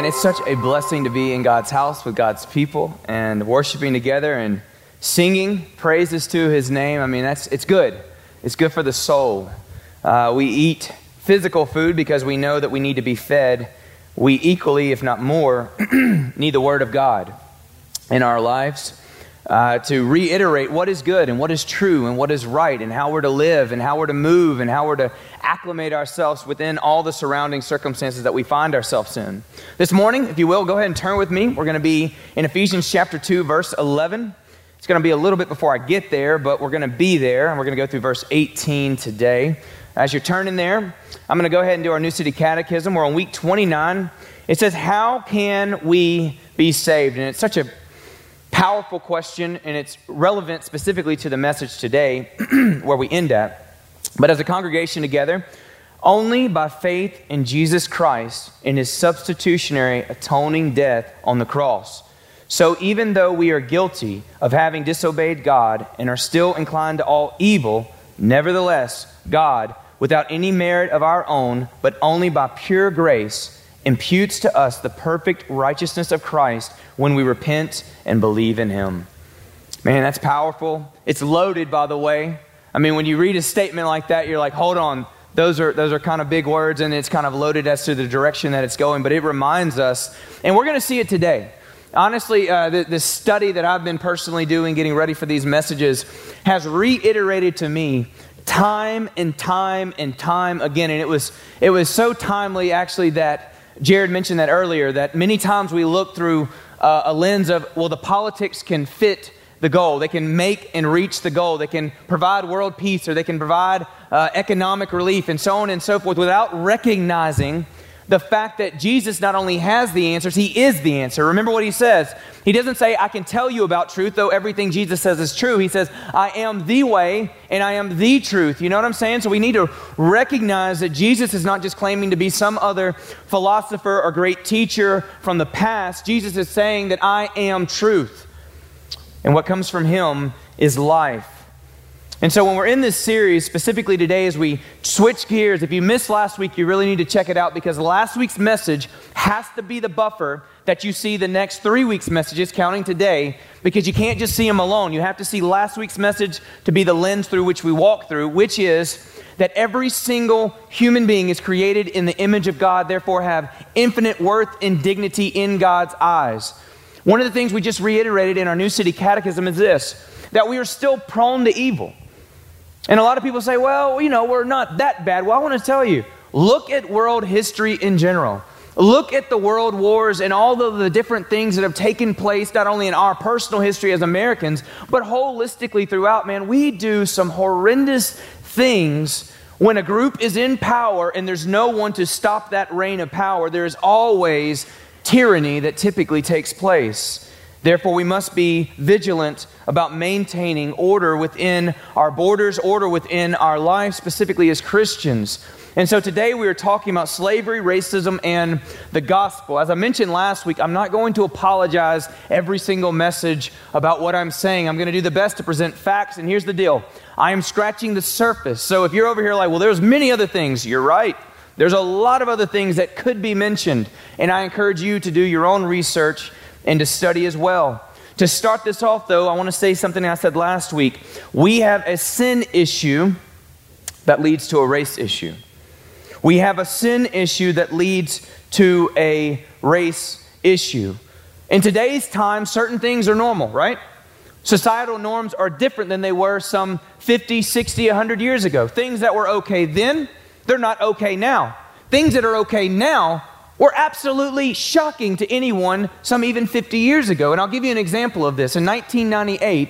Man, it's such a blessing to be in God's house with God's people and worshiping together and singing praises to his name. I mean, that's, it's good. It's good for the soul. Uh, we eat physical food because we know that we need to be fed. We equally, if not more, need the Word of God in our lives uh, to reiterate what is good and what is true and what is right and how we're to live and how we're to move and how we're to acclimate ourselves within all the surrounding circumstances that we find ourselves in. This morning, if you will, go ahead and turn with me. We're going to be in Ephesians chapter 2, verse 11. It's going to be a little bit before I get there, but we're going to be there, and we're going to go through verse 18 today. As you're turning there, I'm going to go ahead and do our New City Catechism. We're on week 29. It says, How can we be saved? And it's such a powerful question, and it's relevant specifically to the message today, where we end at. But as a congregation together, only by faith in Jesus Christ in his substitutionary atoning death on the cross. So even though we are guilty of having disobeyed God and are still inclined to all evil, nevertheless, God, without any merit of our own, but only by pure grace, imputes to us the perfect righteousness of Christ when we repent and believe in him. Man, that's powerful. It's loaded, by the way. I mean, when you read a statement like that, you're like, hold on, those are, those are kind of big words, and it's kind of loaded as to the direction that it's going. But it reminds us, and we're going to see it today. Honestly, uh, the, the study that I've been personally doing, getting ready for these messages, has reiterated to me time and time and time again. And it was, it was so timely, actually, that Jared mentioned that earlier, that many times we look through uh, a lens of, well, the politics can fit the goal. They can make and reach the goal. They can provide world peace or they can provide uh, economic relief and so on and so forth without recognizing the fact that Jesus not only has the answers, he is the answer. Remember what he says. He doesn't say, I can tell you about truth, though everything Jesus says is true. He says, I am the way and I am the truth. You know what I'm saying? So we need to recognize that Jesus is not just claiming to be some other philosopher or great teacher from the past. Jesus is saying that I am truth. And what comes from him is life. And so, when we're in this series, specifically today, as we switch gears, if you missed last week, you really need to check it out because last week's message has to be the buffer that you see the next three weeks' messages, counting today, because you can't just see them alone. You have to see last week's message to be the lens through which we walk through, which is that every single human being is created in the image of God, therefore, have infinite worth and dignity in God's eyes. One of the things we just reiterated in our New City Catechism is this that we are still prone to evil. And a lot of people say, well, you know, we're not that bad. Well, I want to tell you look at world history in general. Look at the world wars and all of the different things that have taken place, not only in our personal history as Americans, but holistically throughout, man. We do some horrendous things when a group is in power and there's no one to stop that reign of power. There is always tyranny that typically takes place. Therefore, we must be vigilant about maintaining order within our borders, order within our lives, specifically as Christians. And so today we are talking about slavery, racism, and the gospel. As I mentioned last week, I'm not going to apologize every single message about what I'm saying. I'm going to do the best to present facts. And here's the deal I am scratching the surface. So if you're over here like, well, there's many other things, you're right. There's a lot of other things that could be mentioned. And I encourage you to do your own research and to study as well. To start this off, though, I want to say something I said last week. We have a sin issue that leads to a race issue. We have a sin issue that leads to a race issue. In today's time, certain things are normal, right? Societal norms are different than they were some 50, 60, 100 years ago. Things that were okay then, they're not okay now. Things that are okay now were absolutely shocking to anyone some even 50 years ago. And I'll give you an example of this. In 1998,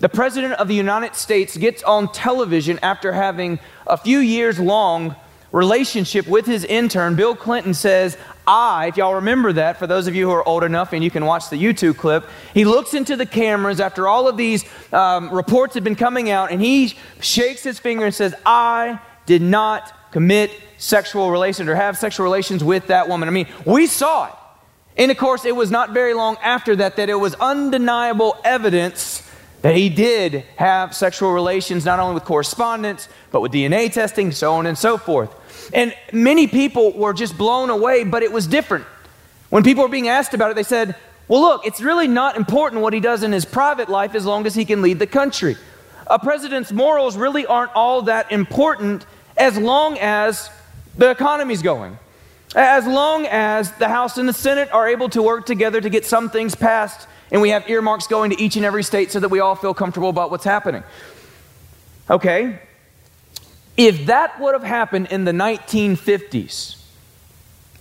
the President of the United States gets on television after having a few years long relationship with his intern. Bill Clinton says, I, if y'all remember that, for those of you who are old enough and you can watch the YouTube clip, he looks into the cameras after all of these um, reports have been coming out and he shakes his finger and says, I did not commit sexual relations or have sexual relations with that woman. I mean, we saw it. And of course, it was not very long after that that it was undeniable evidence that he did have sexual relations, not only with correspondence, but with DNA testing, so on and so forth. And many people were just blown away, but it was different. When people were being asked about it, they said, well, look, it's really not important what he does in his private life as long as he can lead the country. A president's morals really aren't all that important as long as the economy's going. As long as the House and the Senate are able to work together to get some things passed and we have earmarks going to each and every state so that we all feel comfortable about what's happening. Okay? If that would have happened in the 1950s,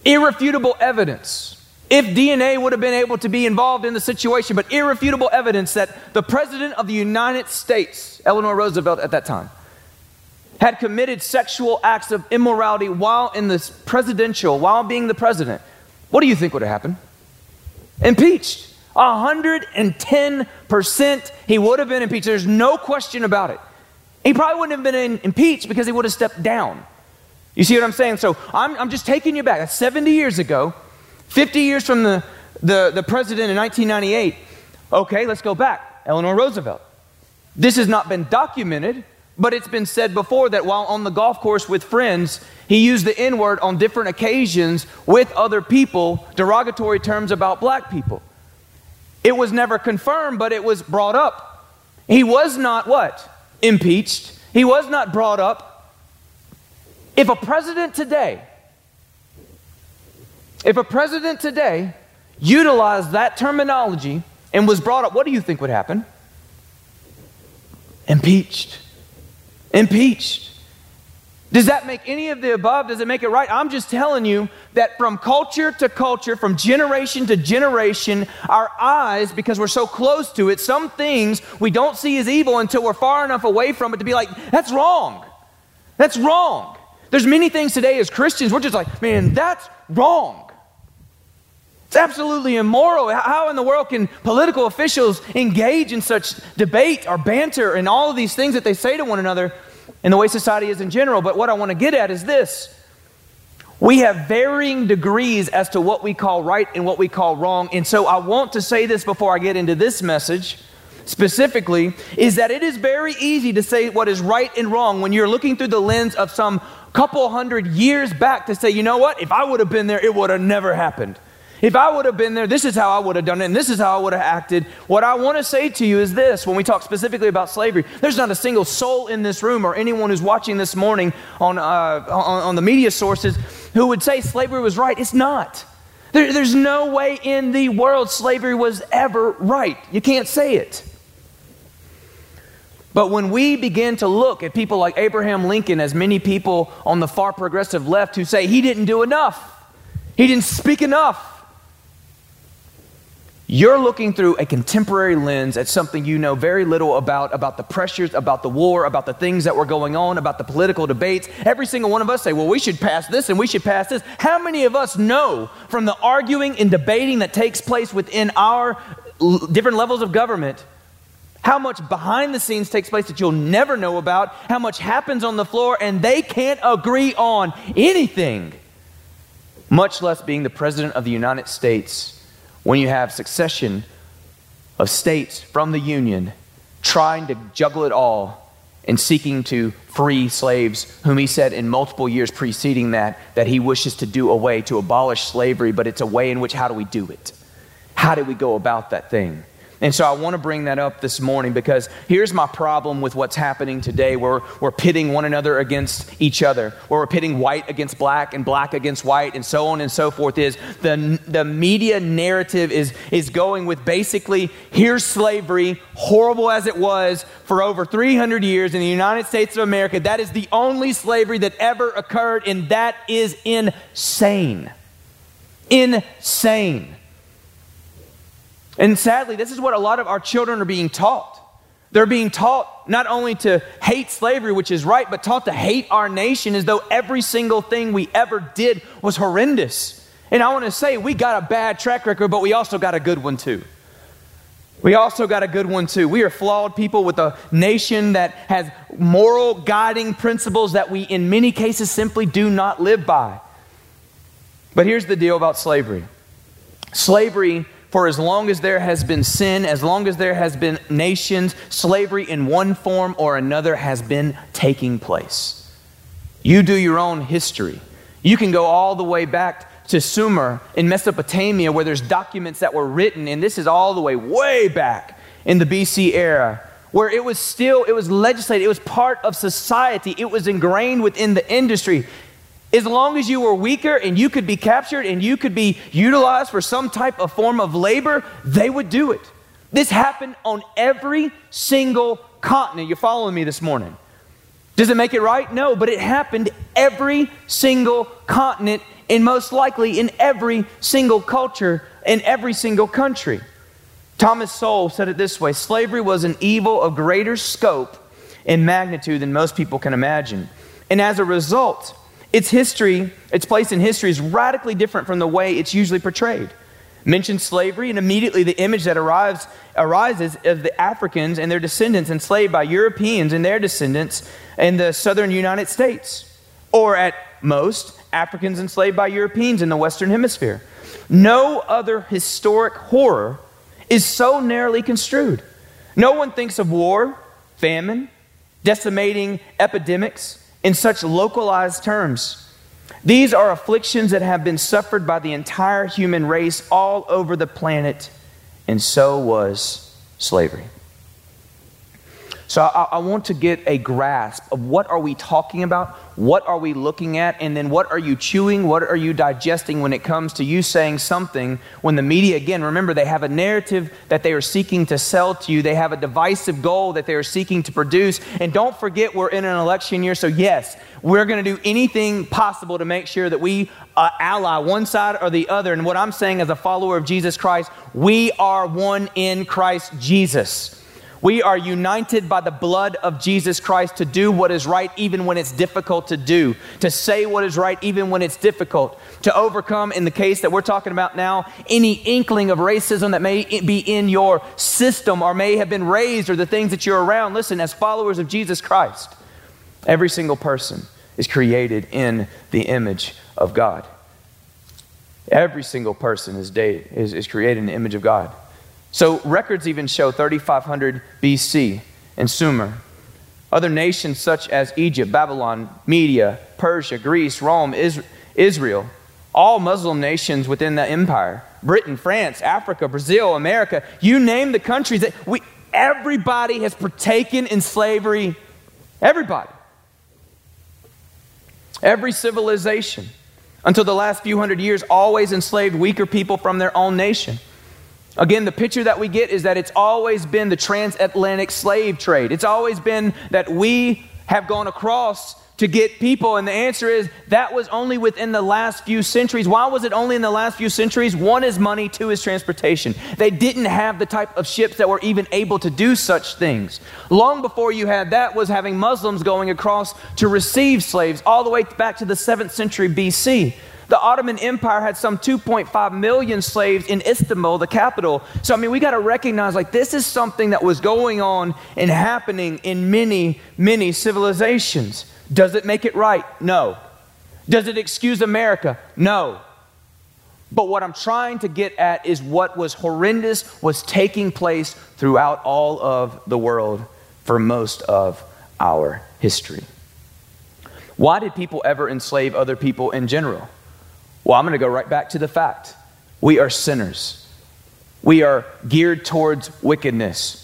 irrefutable evidence, if DNA would have been able to be involved in the situation, but irrefutable evidence that the President of the United States, Eleanor Roosevelt at that time, had committed sexual acts of immorality while in this presidential, while being the president, what do you think would have happened? Impeached. 110% he would have been impeached. There's no question about it. He probably wouldn't have been impeached because he would have stepped down. You see what I'm saying? So I'm, I'm just taking you back. That's 70 years ago, 50 years from the, the, the president in 1998. Okay, let's go back. Eleanor Roosevelt. This has not been documented, but it's been said before that while on the golf course with friends, he used the N word on different occasions with other people, derogatory terms about black people. It was never confirmed, but it was brought up. He was not what? Impeached. He was not brought up. If a president today, if a president today utilized that terminology and was brought up, what do you think would happen? Impeached. Impeached. Does that make any of the above? Does it make it right? I'm just telling you that from culture to culture, from generation to generation, our eyes, because we're so close to it, some things we don't see as evil until we're far enough away from it to be like, that's wrong. That's wrong. There's many things today as Christians, we're just like, man, that's wrong. It's absolutely immoral. How in the world can political officials engage in such debate or banter and all of these things that they say to one another? and the way society is in general. But what I want to get at is this we have varying degrees as to what we call right and what we call wrong. And so I want to say this before I get into this message specifically is that it is very easy to say what is right and wrong when you're looking through the lens of some couple hundred years back to say, you know what, if I would have been there, it would have never happened. If I would have been there, this is how I would have done it, and this is how I would have acted. What I want to say to you is this when we talk specifically about slavery, there's not a single soul in this room or anyone who's watching this morning on, uh, on, on, the media sources who would say slavery was right. It's not. There, there's no way in the world slavery was ever right. You can't say it. But when we begin to look at people like Abraham Lincoln, as many people on the far progressive left who say he didn't do enough, he didn't speak enough, you're looking through a contemporary lens at something you know very little about, about the pressures, about the war, about the things that were going on, about the political debates. Every single one of us say, well, we should pass this and we should pass this. How many of us know from the arguing and debating that takes place within our different levels of government? How much behind the scenes takes place that you'll never know about, how much happens on the floor, and they can't agree on anything, much less being the President of the United States when you have succession of states from the Union trying to juggle it all and seeking to free slaves, whom he said in multiple years preceding that, that he wishes to do away, to abolish slavery, but it's a way in which how do we do it? How do we go about that thing? And so I want to bring that up this morning because here's my problem with what's happening today where we're pitting one another against each other, where we're pitting white against black and black against white and so on and so forth is the, the media narrative is, is going with basically here's slavery, horrible as it was for over 300 years in the United States of America. That is the only slavery that ever occurred and that is insane. Insane. And sadly, this is what a lot of our children are being taught. They're being taught not only to hate slavery, which is right, but taught to hate our nation as though every single thing we ever did was horrendous. And I want to say, we got a bad track record, but we also got a good one too. We also got a good one too. We are flawed people with a nation that has moral guiding principles that we, in many cases, simply do not live by. But here's the deal about slavery slavery for as long as there has been sin, as long as there has been nations, slavery in one form or another has been taking place. You do your own history. You can go all the way back to Sumer in Mesopotamia, where there's documents that were written, and this is all the way, way back in the BC era, where it was still, it was legislated, it was part of society, it was ingrained within the industry. As long as you were weaker and you could be captured and you could be utilized for some type of form of labor, they would do it. This happened on every single continent. You're following me this morning. Does it make it right? No, but it happened every single continent and most likely in every single culture in every single country. Thomas Sowell said it this way slavery was an evil of greater scope and magnitude than most people can imagine. And as a result, its history, its place in history is radically different from the way it's usually portrayed. Mention slavery, and immediately the image that arrives, arises of the Africans and their descendants enslaved by Europeans and their descendants in the southern United States. Or at most, Africans enslaved by Europeans in the Western Hemisphere. No other historic horror is so narrowly construed. No one thinks of war, famine, decimating epidemics in such localized terms. These are afflictions that have been suffered by the entire human race all over the planet, and so was slavery. So I, I, want to get a grasp of what are we talking about, what are we looking at, and then what are you chewing, what are you digesting when it comes to you saying something when the media, again, remember, they have a narrative that they are seeking to sell to you, they have a divisive goal that they are seeking to produce. And don't forget, we're in an election year, so yes, we're going to do anything possible to make sure that we uh, ally one side or the other. And what I'm saying as a follower of Jesus Christ, we are one in Christ Jesus. We are united by the blood of Jesus Christ to do what is right even when it's difficult to do, to say what is right even when it's difficult, to overcome, in the case that we're talking about now, any inkling of racism that may be in your system or may have been raised or the things that you're around. Listen, as followers of Jesus Christ, every single person is created in the image of God. Every single person is, is, is created in the image of God. So records even show 3500 BC in Sumer. Other nations such as Egypt, Babylon, Media, Persia, Greece, Rome, Israel, all Muslim nations within the empire, Britain, France, Africa, Brazil, America, you name the countries that we everybody has partaken in slavery. Everybody. Every civilization until the last few hundred years always enslaved weaker people from their own nation. Again, the picture that we get is that it's always been the transatlantic slave trade. It's always been that we have gone across to get people. And the answer is that was only within the last few centuries. Why was it only in the last few centuries? One is money, two is transportation. They didn't have the type of ships that were even able to do such things. Long before you had that was having Muslims going across to receive slaves, all the way back to the 7th century BC. The Ottoman Empire had some 2.5 million slaves in Istanbul, the capital. So, I mean, we got to recognize like this is something that was going on and happening in many, many civilizations. Does it make it right? No. Does it excuse America? No. But what I'm trying to get at is what was horrendous was taking place throughout all of the world for most of our history. Why did people ever enslave other people in general? Well, I'm going to go right back to the fact we are sinners. We are geared towards wickedness.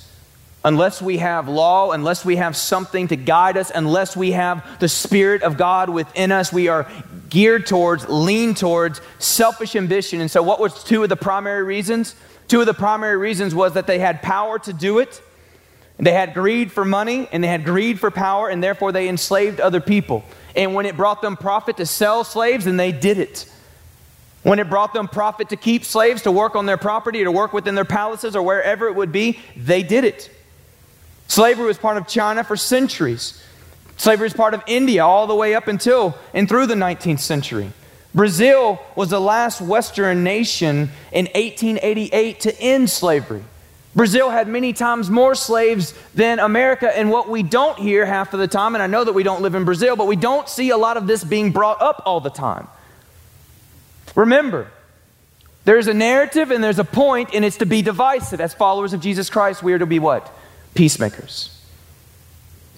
Unless we have law, unless we have something to guide us, unless we have the Spirit of God within us, we are geared towards, lean towards selfish ambition. And so, what was two of the primary reasons? Two of the primary reasons was that they had power to do it, they had greed for money, and they had greed for power, and therefore they enslaved other people. And when it brought them profit to sell slaves, then they did it. When it brought them profit to keep slaves, to work on their property, to work within their palaces, or wherever it would be, they did it. Slavery was part of China for centuries. Slavery was part of India all the way up until and through the 19th century. Brazil was the last Western nation in 1888 to end slavery. Brazil had many times more slaves than America, and what we don't hear half of the time, and I know that we don't live in Brazil, but we don't see a lot of this being brought up all the time. Remember, there's a narrative and there's a point, and it's to be divisive. As followers of Jesus Christ, we are to be what? Peacemakers.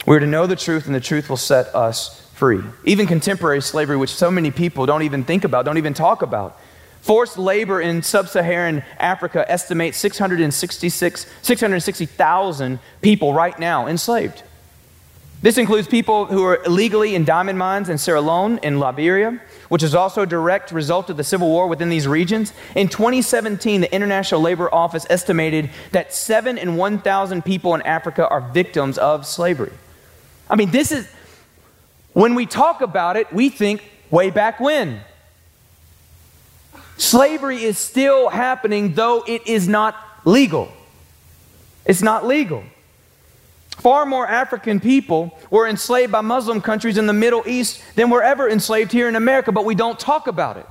We're to know the truth, and the truth will set us free. Even contemporary slavery, which so many people don't even think about, don't even talk about. Forced labor in sub Saharan Africa estimates 666, 660,000 people right now enslaved. This includes people who are illegally in diamond mines in Sierra Leone in Liberia, which is also a direct result of the civil war within these regions. In 2017, the International Labor Office estimated that 7 in 1,000 people in Africa are victims of slavery. I mean, this is, when we talk about it, we think way back when. Slavery is still happening, though it is not legal. It's not legal. Far more African people were enslaved by Muslim countries in the Middle East than were ever enslaved here in America, but we don't talk about it.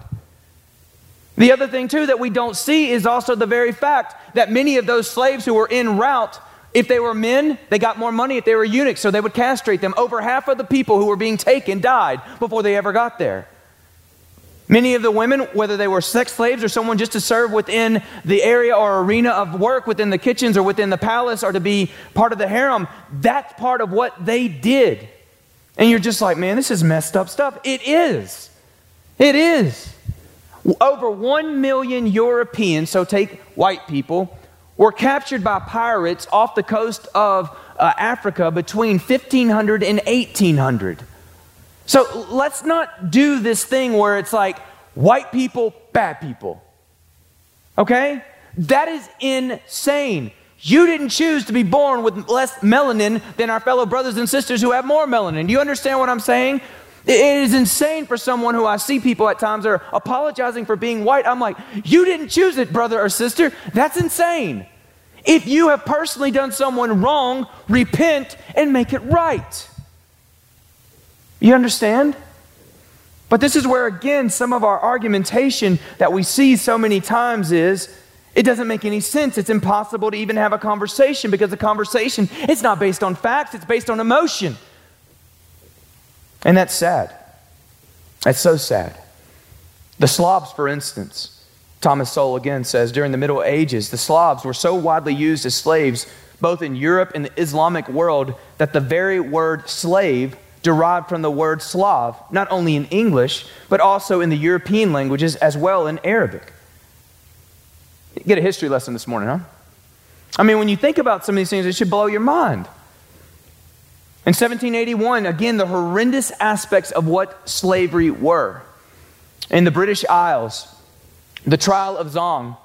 The other thing, too, that we don't see is also the very fact that many of those slaves who were en route, if they were men, they got more money if they were eunuchs, so they would castrate them. Over half of the people who were being taken died before they ever got there. Many of the women, whether they were sex slaves or someone just to serve within the area or arena of work within the kitchens or within the palace or to be part of the harem, that's part of what they did. And you're just like, man, this is messed up stuff. It is. It is. Over 1 million Europeans, so take white people, were captured by pirates off the coast of uh, Africa between 1500 and 1800. So let's not do this thing where it's like white people, bad people. Okay? That is insane. You didn't choose to be born with less melanin than our fellow brothers and sisters who have more melanin. Do you understand what I'm saying? It is insane for someone who I see people at times are apologizing for being white. I'm like, you didn't choose it, brother or sister. That's insane. If you have personally done someone wrong, repent and make it right. You understand? But this is where, again, some of our argumentation that we see so many times is it doesn't make any sense. It's impossible to even have a conversation because the conversation is not based on facts, it's based on emotion. And that's sad. That's so sad. The Slavs, for instance, Thomas Sowell again says during the Middle Ages, the Slavs were so widely used as slaves, both in Europe and the Islamic world, that the very word slave derived from the word Slav, not only in English, but also in the European languages as well in Arabic. Get a history lesson this morning, huh? I mean, when you think about some of these things, it should blow your mind. In 1781, again, the horrendous aspects of what slavery were. In the British Isles, the trial of Zong.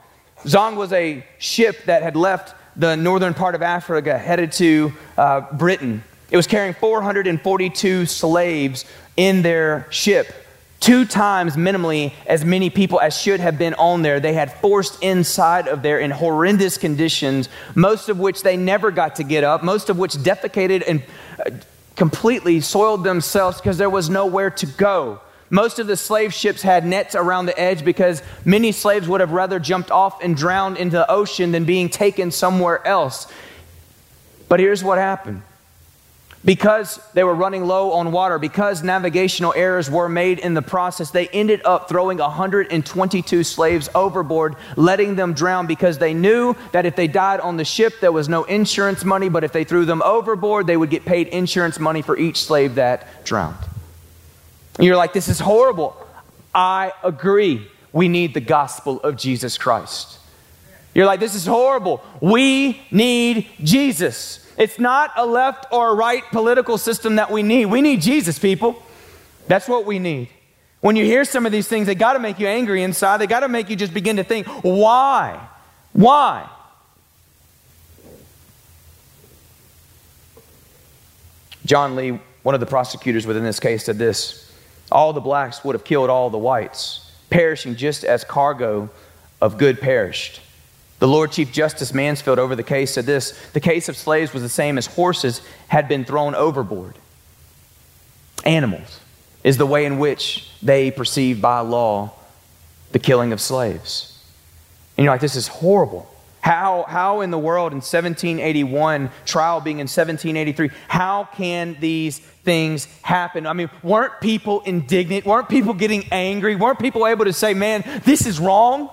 Zong was a ship that had left the northern part of Africa headed to uh, Britain. It was carrying 442 slaves in their ship. Two times minimally as many people as should have been on there. They had forced inside of there in horrendous conditions, most of which they never got to get up, most of which defecated and uh, completely soiled themselves because there was nowhere to go. Most of the slave ships had nets around the edge because many slaves would have rather jumped off and drowned into the ocean than being taken somewhere else. But here's what happened because they were running low on water, because navigational errors were made in the process, they ended up throwing 122 slaves overboard, letting them drown because they knew that if they died on the ship, there was no insurance money, but if they threw them overboard, they would get paid insurance money for each slave that drowned. And you're like, this is horrible. I agree. We need the gospel of Jesus Christ. You're like, this is horrible. We need Jesus. It's not a left or right political system that we need. We need Jesus, people. That's what we need. When you hear some of these things, they got to make you angry inside. They got to make you just begin to think, why? Why? John Lee, one of the prosecutors within this case, said this All the blacks would have killed all the whites, perishing just as cargo of good perished. The Lord Chief Justice Mansfield over the case said this the case of slaves was the same as horses had been thrown overboard. Animals is the way in which they perceive by law the killing of slaves. And you're like, this is horrible. How, how in the world in 1781, trial being in 1783, how can these things happen? I mean, weren't people indignant? Weren't people getting angry? Weren't people able to say, man, this is wrong?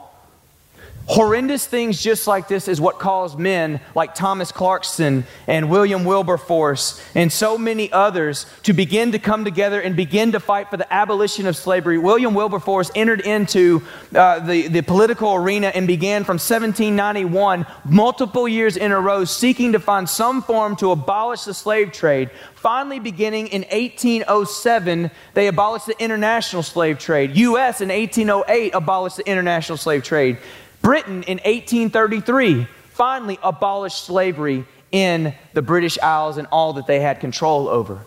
Horrendous things just like this is what caused men like Thomas Clarkson and William Wilberforce and so many others to begin to come together and begin to fight for the abolition of slavery. William Wilberforce entered into uh, the, the political arena and began from 1791, multiple years in a row, seeking to find some form to abolish the slave trade. Finally, beginning in 1807, they abolished the international slave trade. U.S. in 1808 abolished the international slave trade. Britain in 1833 finally abolished slavery in the British Isles and all that they had control over.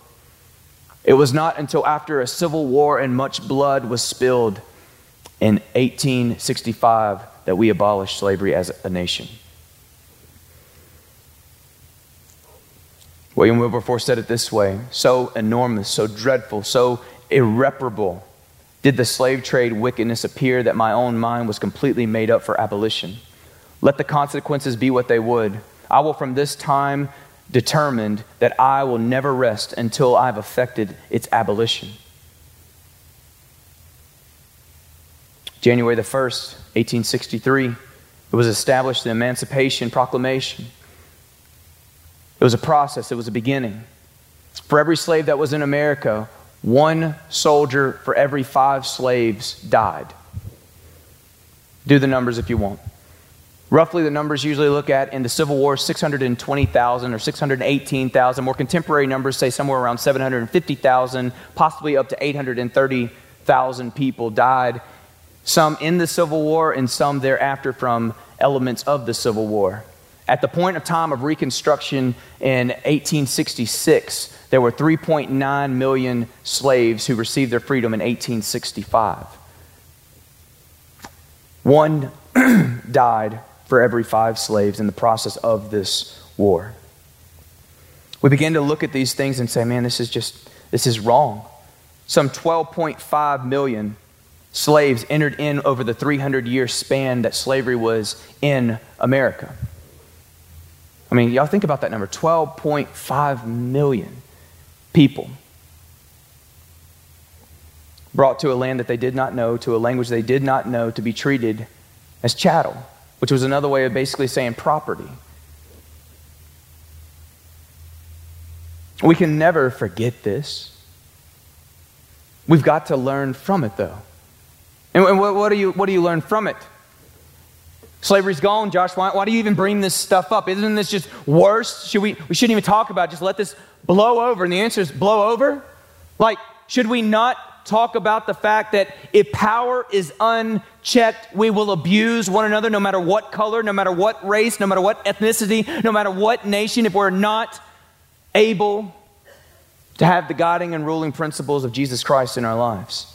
It was not until after a civil war and much blood was spilled in 1865 that we abolished slavery as a nation. William Wilberforce said it this way so enormous, so dreadful, so irreparable did the slave trade wickedness appear that my own mind was completely made up for abolition. Let the consequences be what they would. I will from this time determined that I will never rest until I've effected its abolition. January the 1st, 1863, it was established the Emancipation Proclamation. It was a process, it was a beginning. For every slave that was in America, one soldier for every five slaves died. Do the numbers if you want. Roughly, the numbers usually look at in the Civil War 620,000 or 618,000. More contemporary numbers say somewhere around 750,000, possibly up to 830,000 people died. Some in the Civil War and some thereafter from elements of the Civil War. At the point of time of Reconstruction in 1866, there were 3.9 million slaves who received their freedom in 1865. One died for every five slaves in the process of this war. We begin to look at these things and say, man, this is just, this is wrong. Some 12.5 million slaves entered in over the 300 year span that slavery was in America. I mean, y'all think about that number 12.5 million people brought to a land that they did not know, to a language they did not know, to be treated as chattel, which was another way of basically saying property. We can never forget this. We've got to learn from it, though. And what, do, you, what do you learn from it? Slavery's gone, Josh. Why, why, do you even bring this stuff up? Isn't this just worse? Should we, we shouldn't even talk about it. Just let this blow over. And the answer is blow over? Like, should we not talk about the fact that if power is unchecked, we will abuse one another no matter what color, no matter what race, no matter what ethnicity, no matter what nation, if we're not able to have the guiding and ruling principles of Jesus Christ in our lives?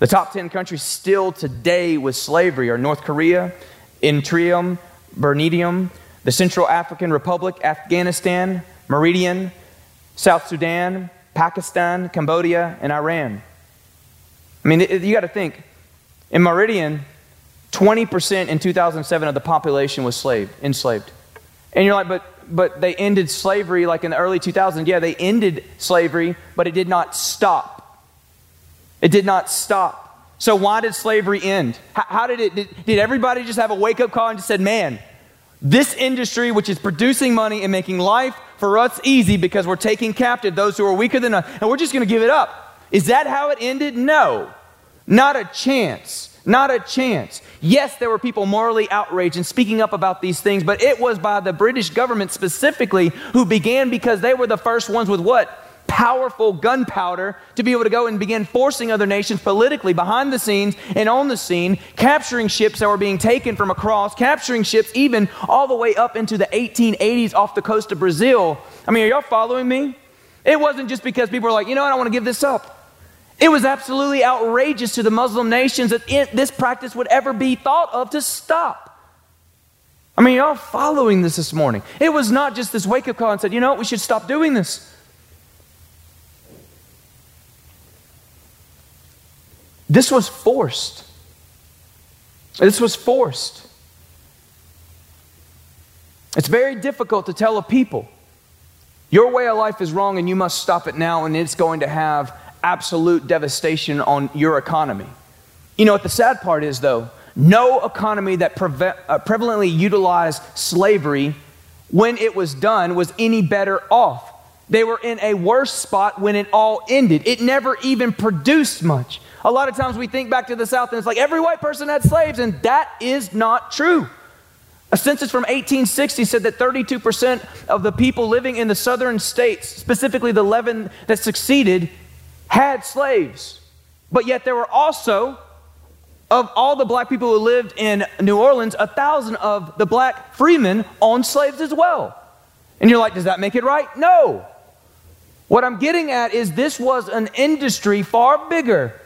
The top 10 countries still today with slavery are North Korea, Intrium, Bernidium, the Central African Republic, Afghanistan, Meridian, South Sudan, Pakistan, Cambodia, and Iran. I mean, you got to think. In Meridian, 20% in 2007 of the population was slave, enslaved. And you're like, but, but they ended slavery like in the early 2000s. Yeah, they ended slavery, but it did not stop. It did not stop. So, why did slavery end? How, how did it, did, did everybody just have a wake up call and just said, man, this industry, which is producing money and making life for us easy because we're taking captive those who are weaker than us, and we're just going to give it up. Is that how it ended? No. Not a chance. Not a chance. Yes, there were people morally outraged and speaking up about these things, but it was by the British government specifically who began because they were the first ones with what? Powerful gunpowder to be able to go and begin forcing other nations politically behind the scenes and on the scene, capturing ships that were being taken from across, capturing ships even all the way up into the 1880s off the coast of Brazil. I mean, are y'all following me? It wasn't just because people were like, you know, I don't want to give this up. It was absolutely outrageous to the Muslim nations that it, this practice would ever be thought of to stop. I mean, y'all following this this morning. It was not just this wake up call and said, you know what, we should stop doing this. This was forced. This was forced. It's very difficult to tell a people, your way of life is wrong and you must stop it now, and it's going to have absolute devastation on your economy. You know what the sad part is, though? no economy that preve- uh, prevalently utilized slavery when it was done was any better off. They were in a worse spot when it all ended. It never even produced much. A lot of times we think back to the South and it's like every white person had slaves, and that is not true. A census from 1860 said that 32% of the people living in the southern states, specifically the 11 that succeeded, had slaves. But yet there were also, of all the black people who lived in New Orleans, a thousand of the black freemen owned slaves as well. And you're like, does that make it right? No. What I'm getting at is this was an industry far bigger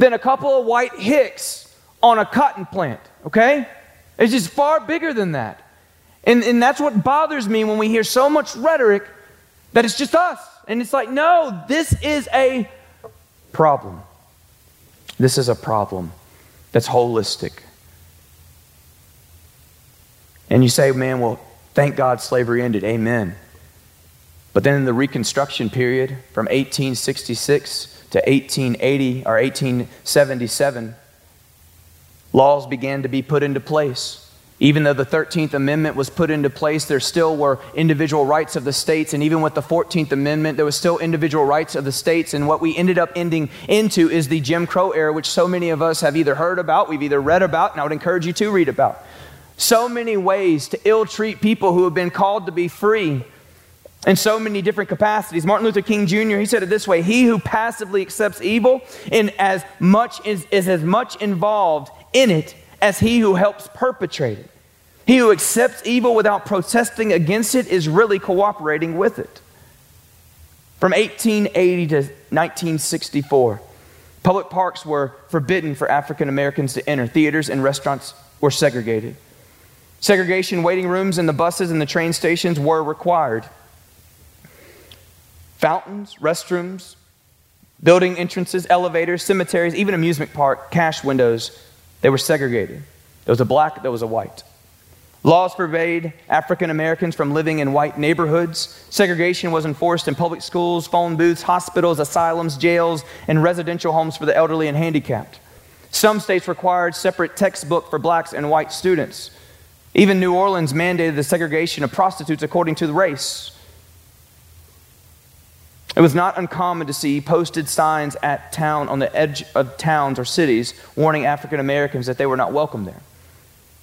than a couple of white hicks on a cotton plant, okay? It's just far bigger than that. And, and that's what bothers me when we hear so much rhetoric that it's just us. And it's like, no, this is a problem. This is a problem that's holistic. And you say, man, well, thank God slavery ended. Amen. But then in the Reconstruction period from 1866 to 1880 or 1877, laws began to be put into place. Even though the 13th Amendment was put into place, there still were individual rights of the states. And even with the 14th Amendment, there was still individual rights of the states. And what we ended up ending into is the Jim Crow era, which so many of us have either heard about, we've either read about, and I would encourage you to read about. So many ways to ill treat people who have been called to be free in so many different capacities. Martin Luther King Jr., he said it this way He who passively accepts evil in as much is, is as much involved in it as he who helps perpetrate it. He who accepts evil without protesting against it is really cooperating with it. From 1880 to 1964, public parks were forbidden for African Americans to enter. Theaters and restaurants were segregated. Segregation waiting rooms in the buses and the train stations were required. Fountains, restrooms, building entrances, elevators, cemeteries, even amusement park, cash windows, they were segregated. There was a black, there was a white. Laws forbade African Americans from living in white neighborhoods. Segregation was enforced in public schools, phone booths, hospitals, asylums, jails, and residential homes for the elderly and handicapped. Some states required separate textbook for blacks and white students. Even New Orleans mandated the segregation of prostitutes according to the race. It was not uncommon to see posted signs at town on the edge of towns or cities warning African Americans that they were not welcome there.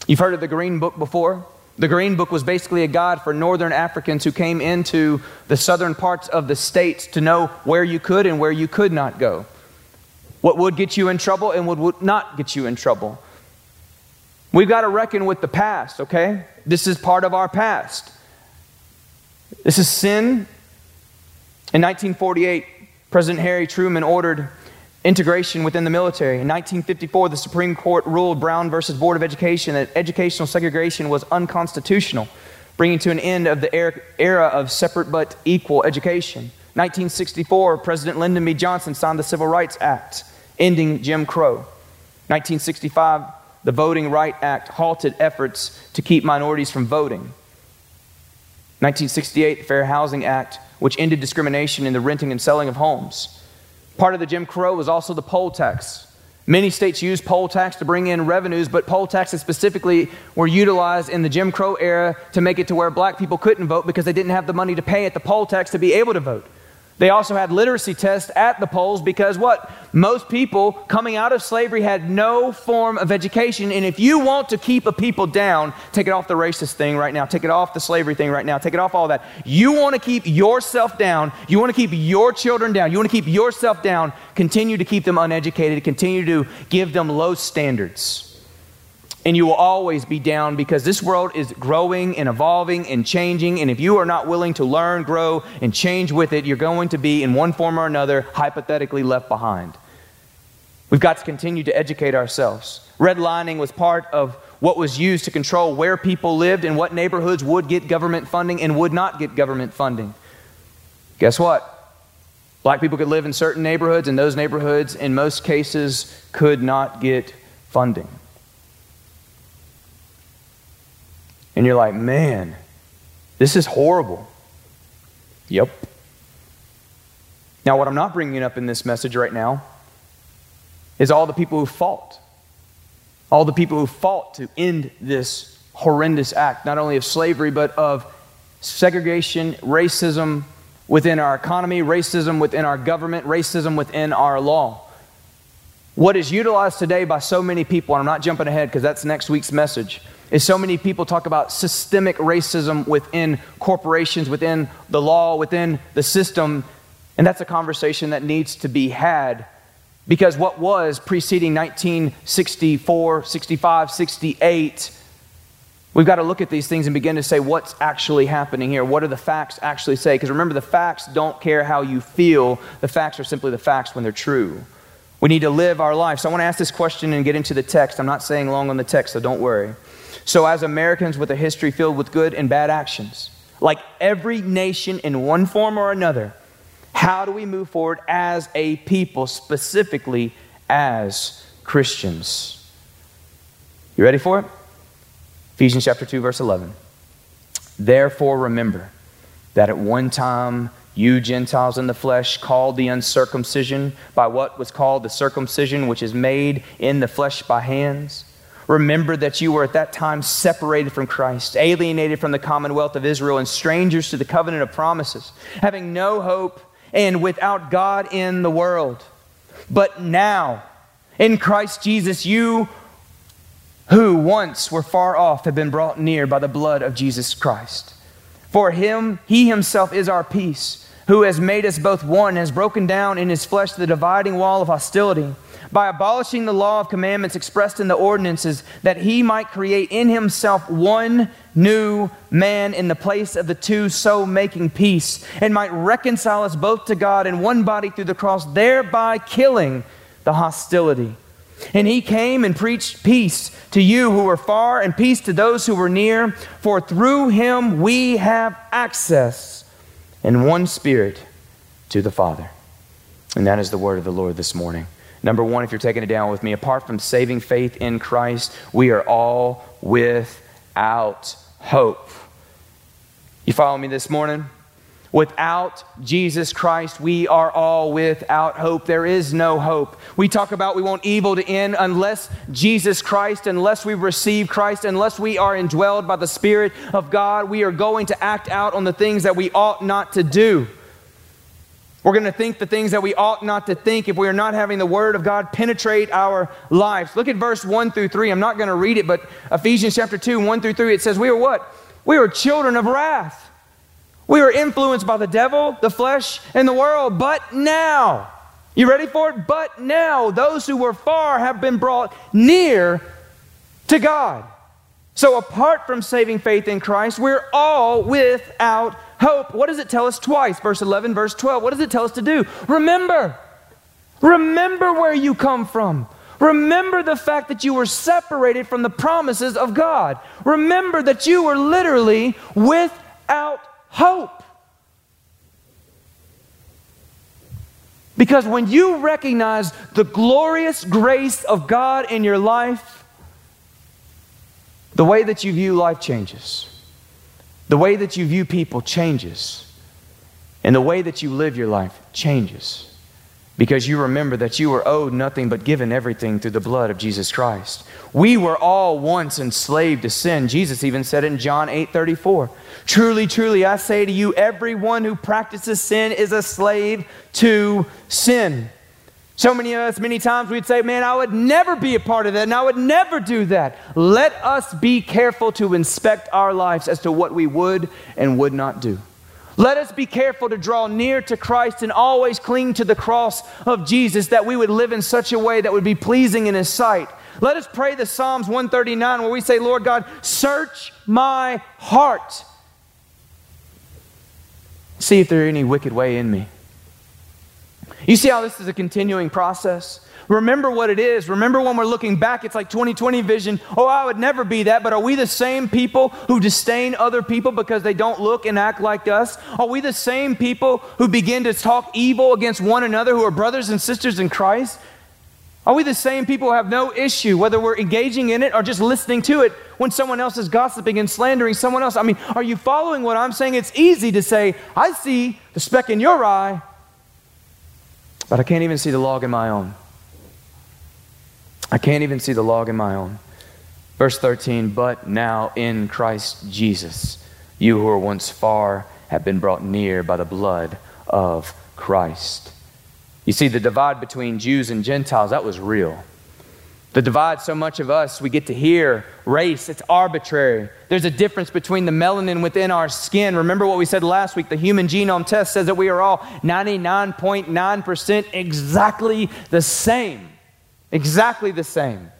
You've heard of the Green Book before? The Green Book was basically a guide for northern Africans who came into the southern parts of the states to know where you could and where you could not go. What would get you in trouble and what would not get you in trouble. We've got to reckon with the past, okay? This is part of our past. This is sin in 1948, President Harry Truman ordered integration within the military. In 1954, the Supreme Court ruled Brown versus Board of Education that educational segregation was unconstitutional, bringing to an end of the era of separate but equal education. 1964, President Lyndon B. Johnson signed the Civil Rights Act, ending Jim Crow. 1965, the Voting Right Act halted efforts to keep minorities from voting. 1968, the Fair Housing Act which ended discrimination in the renting and selling of homes. Part of the Jim Crow was also the poll tax. Many states used poll tax to bring in revenues, but poll taxes specifically were utilized in the Jim Crow era to make it to where black people couldn't vote because they didn't have the money to pay at the poll tax to be able to vote. They also had literacy tests at the polls because what? Most people coming out of slavery had no form of education. And if you want to keep a people down, take it off the racist thing right now, take it off the slavery thing right now, take it off all that. You want to keep yourself down, you want to keep your children down, you want to keep yourself down, continue to keep them uneducated, continue to give them low standards and you will always be down because this world is growing and evolving and changing. And if you are not willing to learn, grow, and change with it, you're going to be, in one form or another, hypothetically left behind. We've got to continue to educate ourselves. Redlining was part of what was used to control where people lived and what neighborhoods would get government funding and would not get government funding. Guess what? Black people could live in certain neighborhoods, and those neighborhoods, in most cases, could not get funding. And you're like, man, this is horrible. Yep. Now, what I'm not bringing up in this message right now is all the people who fought all the people who fought to end this horrendous act, not only of slavery, but of segregation, racism within our economy, racism within our government, racism within our law. What is utilized today by so many people, and I'm not jumping ahead because that's next week's message, is so many people talk about systemic racism within corporations, within the law, within the system. And that's a conversation that needs to be had because what was preceding 1964, 65, 68, we've got to look at these things and begin to say what's actually happening here. What do the facts actually say? Because remember, the facts don't care how you feel, the facts are simply the facts when they're true. We need to live our life. So I want to ask this question and get into the text. I'm not saying long on the text, so don't worry. So, as Americans with a history filled with good and bad actions, like every nation in one form or another, how do we move forward as a people, specifically as Christians? You ready for it? Ephesians chapter 2, verse 11. Therefore, remember that at one time you Gentiles in the flesh called the uncircumcision by what was called the circumcision, which is made in the flesh by hands Remember that you were at that time separated from Christ, alienated from the commonwealth of Israel, and strangers to the covenant of promises, having no hope and without God in the world. But now, in Christ Jesus, you who once were far off have been brought near by the blood of Jesus Christ. For him, he himself is our peace, who has made us both one, has broken down in his flesh the dividing wall of hostility by abolishing the law of commandments expressed in the ordinances, that he might create in himself one new man in the place of the two, so making peace, and might reconcile us both to God in one body through the cross, thereby killing the hostility. And he came and preached peace to you who were far and peace to those who were near, for through him we have access in one spirit to the Father. And that is the word of the Lord this morning. Number one, if you're taking it down with me, apart from saving faith in Christ, we are all without hope. You follow me this morning? Without Jesus Christ, we are all without hope. There is no hope. We talk about we want evil to end unless Jesus Christ, unless we receive Christ, unless we are indwelled by the Spirit of God, we are going to act out on the things that we ought not to do. We're going to think the things that we ought not to think if we are not having the Word of God penetrate our lives. Look at verse 1 through 3. I'm not going to read it, but Ephesians chapter 2, 1 through 3, it says, We are what? We are children of wrath. We are influenced by the devil, the flesh, and the world. But now, you ready for it? But now, those who were far have been brought near to God. So, apart from saving faith in Christ, we're all without hope, what does it tell us twice? Verse 11, verse 12. What does it tell us to do? Remember. Remember where you come from. Remember the fact that you were separated from the promises of God. Remember that you were literally without hope. Because when you recognize the glorious grace of God in your life, the way that you view life changes. The way that you view people changes. And the way that you live your life changes. Because you remember that you were owed nothing but given everything through the blood of Jesus Christ. We were all once enslaved to sin. Jesus even said in John 8 34. Truly, truly, I say to you, everyone who practices sin is a slave to sin. So many of us, many times, we'd say, Man, I would never be a part of that, and I would never do that. Let us be careful to inspect our lives as to what we would and would not do. Let us be careful to draw near to Christ and always cling to the cross of Jesus, that we would live in such a way that would be pleasing in His sight. Let us pray the Psalms 139 where we say, Lord God, search my heart. See if there is any wicked way in me you see how this is a continuing process? Remember what it is. Remember when we're looking back, it's like 2020 vision. Oh, I would never be that. But are we the same people who disdain other people because they don't look and act like us? Are we the same people who begin to talk evil against one another who are brothers and sisters in Christ? Are we the same people who have no issue, whether we're engaging in it or just listening to it when someone else is gossiping and slandering someone else? I mean, are you following what I'm saying? It's easy to say, I see the speck in your eye, but I can't even see the log in my own. I can't even see the log in my own. Verse 13, but now in Christ Jesus, you who were once far have been brought near by the blood of Christ. You see, the divide between Jews and Gentiles, that was real. The divide so much of us, we get to hear race, it's arbitrary. There's a difference between the melanin within our skin. Remember what we said last week? The human genome test says that we are all 99.9% exactly the same. Exactly the same.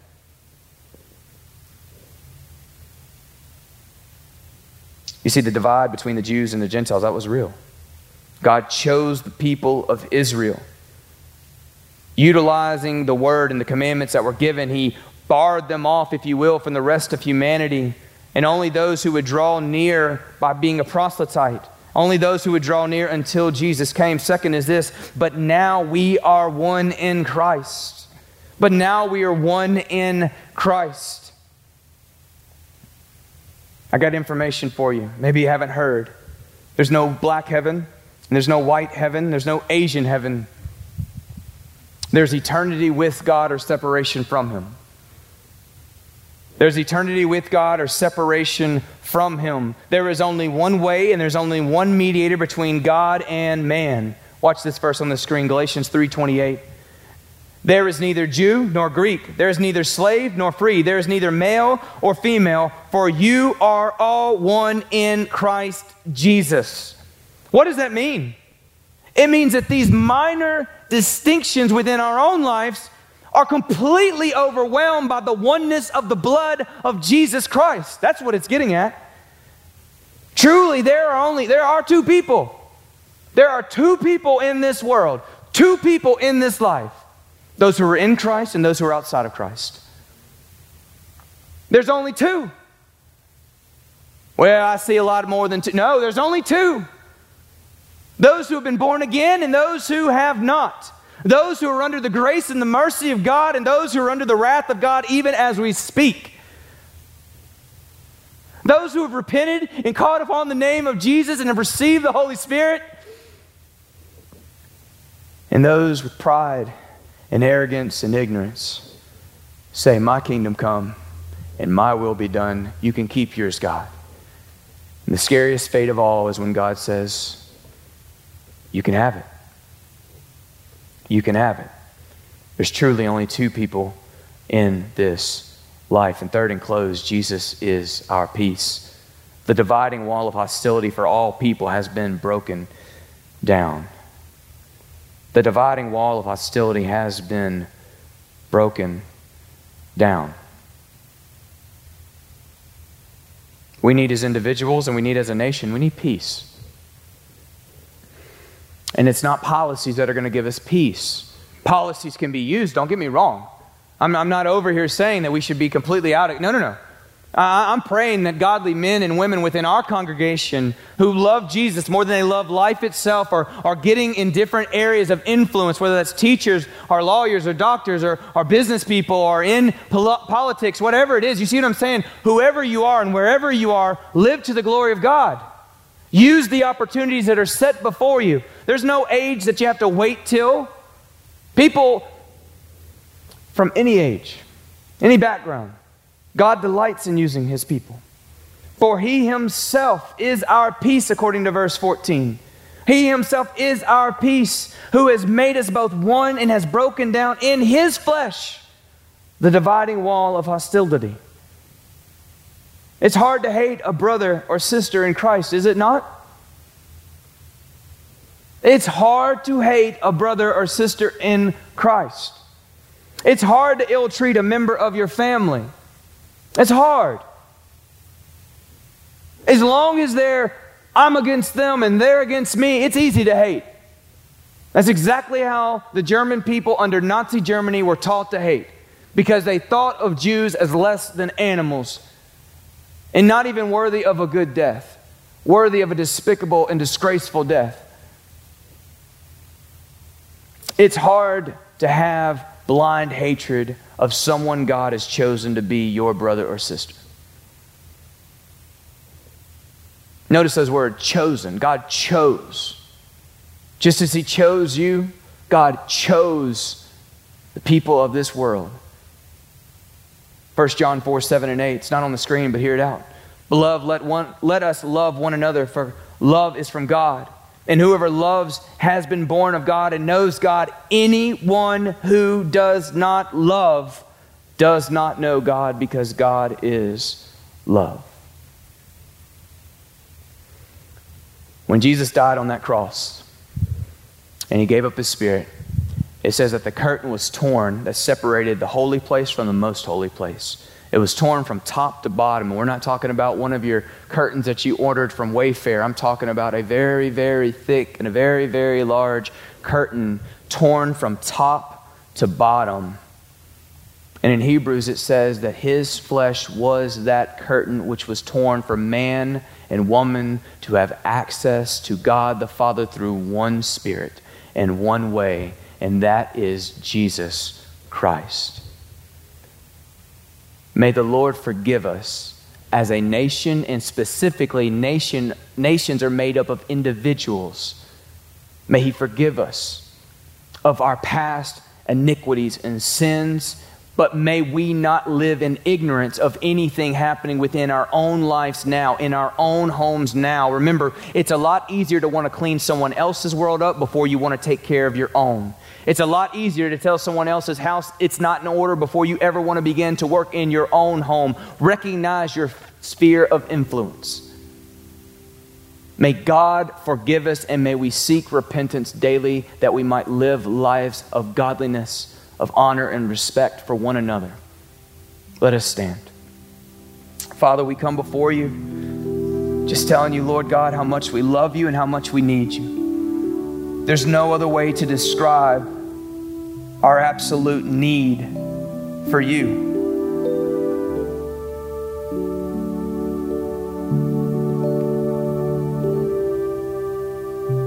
You see, the divide between the Jews and the Gentiles, that was real. God chose the people of Israel utilizing the word and the commandments that were given, he barred them off, if you will, from the rest of humanity. And only those who would draw near by being a proselyte, only those who would draw near until Jesus came. Second is this, but now we are one in Christ. But now we are one in Christ. I got information for you. Maybe you haven't heard. There's no black heaven, and there's no white heaven, there's no Asian heaven. There's eternity with God or separation from Him. There's eternity with God or separation from Him. There is only one way and there's only one mediator between God and man. Watch this verse on the screen, Galatians 3:28. There is neither Jew nor Greek. There is neither slave nor free. There is neither male or female, for you are all one in Christ Jesus. What does that mean? It means that these minor distinctions within our own lives are completely overwhelmed by the oneness of the blood of Jesus Christ. That's what it's getting at. Truly, there are only there are two people. There are two people in this world, two people in this life. Those who are in Christ and those who are outside of Christ. There's only two. Well, I see a lot more than two. No, there's only two. Those who have been born again and those who have not. Those who are under the grace and the mercy of God and those who are under the wrath of God even as we speak. Those who have repented and called upon the name of Jesus and have received the Holy Spirit. And those with pride and arrogance and ignorance say, My kingdom come and my will be done. You can keep yours, God. And the scariest fate of all is when God says, you can have it. You can have it. There's truly only two people in this life. And third and close, Jesus is our peace. The dividing wall of hostility for all people has been broken down. The dividing wall of hostility has been broken down. We need as individuals and we need as a nation, we need peace. And it's not policies that are going to give us peace. Policies can be used, don't get me wrong. I'm, I'm not over here saying that we should be completely out of No, no, no. I'm praying that godly men and women within our congregation who love Jesus more than they love life itself are, are getting in different areas of influence, whether that's teachers or lawyers or doctors or, or business people or in pol- politics, whatever it is. You see what I'm saying? Whoever you are and wherever you are, live to the glory of God. Use the opportunities that are set before you. There's no age that you have to wait till. People from any age, any background, God delights in using his people. For he himself is our peace, according to verse 14. He himself is our peace, who has made us both one and has broken down in his flesh the dividing wall of hostility it's hard to hate a brother or sister in Christ, is it not? It's hard to hate a brother or sister in Christ. It's hard to ill treat a member of your family. It's hard. As long as they're, I'm against them and they're against me, it's easy to hate. That's exactly how the German people under Nazi Germany were taught to hate because they thought of Jews as less than animals and not even worthy of a good death, worthy of a despicable and disgraceful death. It's hard to have blind hatred of someone God has chosen to be your brother or sister. Notice those words chosen. God chose. Just as He chose you, God chose the people of this world 1 John 4 7 and 8. It's not on the screen, but hear it out. Beloved, let, one, let us love one another, for love is from God. And whoever loves has been born of God and knows God. Anyone who does not love does not know God because God is love. When Jesus died on that cross and he gave up his spirit, it says that the curtain was torn that separated the holy place from the most holy place. It was torn from top to bottom. And we're not talking about one of your curtains that you ordered from Wayfair. I'm talking about a very, very thick and a very, very large curtain torn from top to bottom. And in Hebrews, it says that his flesh was that curtain which was torn for man and woman to have access to God the Father through one Spirit and one way, and that is Jesus Christ. May the Lord forgive us as a nation, and specifically, nation, nations are made up of individuals. May He forgive us of our past iniquities and sins but may we not live in ignorance of anything happening within our own lives now, in our own homes now. Remember, it's a lot easier to want to clean someone else's world up before you want to take care of your own. It's a lot easier to tell someone else's house it's not in order before you ever want to begin to work in your own home. Recognize your sphere of influence. May God forgive us and may we seek repentance daily that we might live lives of godliness of honor and respect for one another. Let us stand. Father, we come before you just telling you, Lord God, how much we love you and how much we need you. There's no other way to describe our absolute need for you.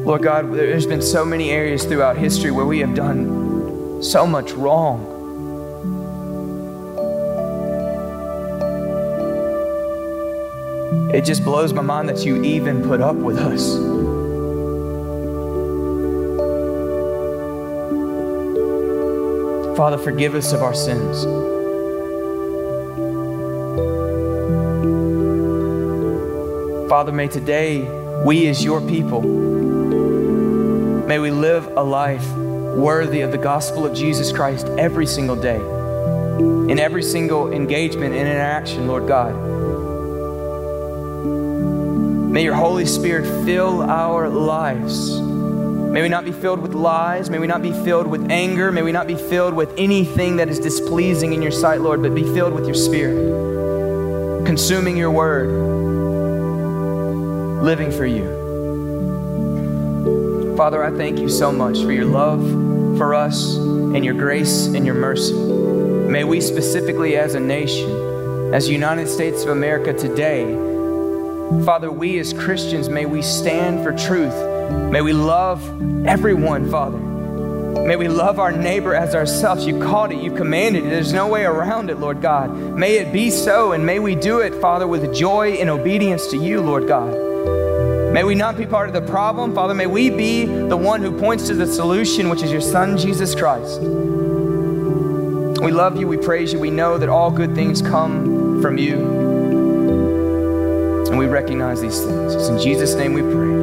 Lord God, there's been so many areas throughout history where we have done so much wrong. It just blows my mind that you even put up with us. Father, forgive us of our sins. Father, may today we, as your people, may we live a life worthy of the gospel of Jesus Christ every single day, in every single engagement and interaction, Lord God. May your Holy Spirit fill our lives. May we not be filled with lies. May we not be filled with anger. May we not be filled with anything that is displeasing in your sight, Lord, but be filled with your Spirit, consuming your word, living for you. Father, I thank you so much for your love for us and your grace and your mercy. May we specifically as a nation, as United States of America today, Father, we as Christians, may we stand for truth. May we love everyone, Father. May we love our neighbor as ourselves. You called it, you commanded it. There's no way around it, Lord God. May it be so, and may we do it, Father, with joy and obedience to you, Lord God. May we not be part of the problem, Father. May we be the one who points to the solution, which is your Son, Jesus Christ. We love you. We praise you. We know that all good things come from you. And we recognize these things. It's in Jesus' name we pray.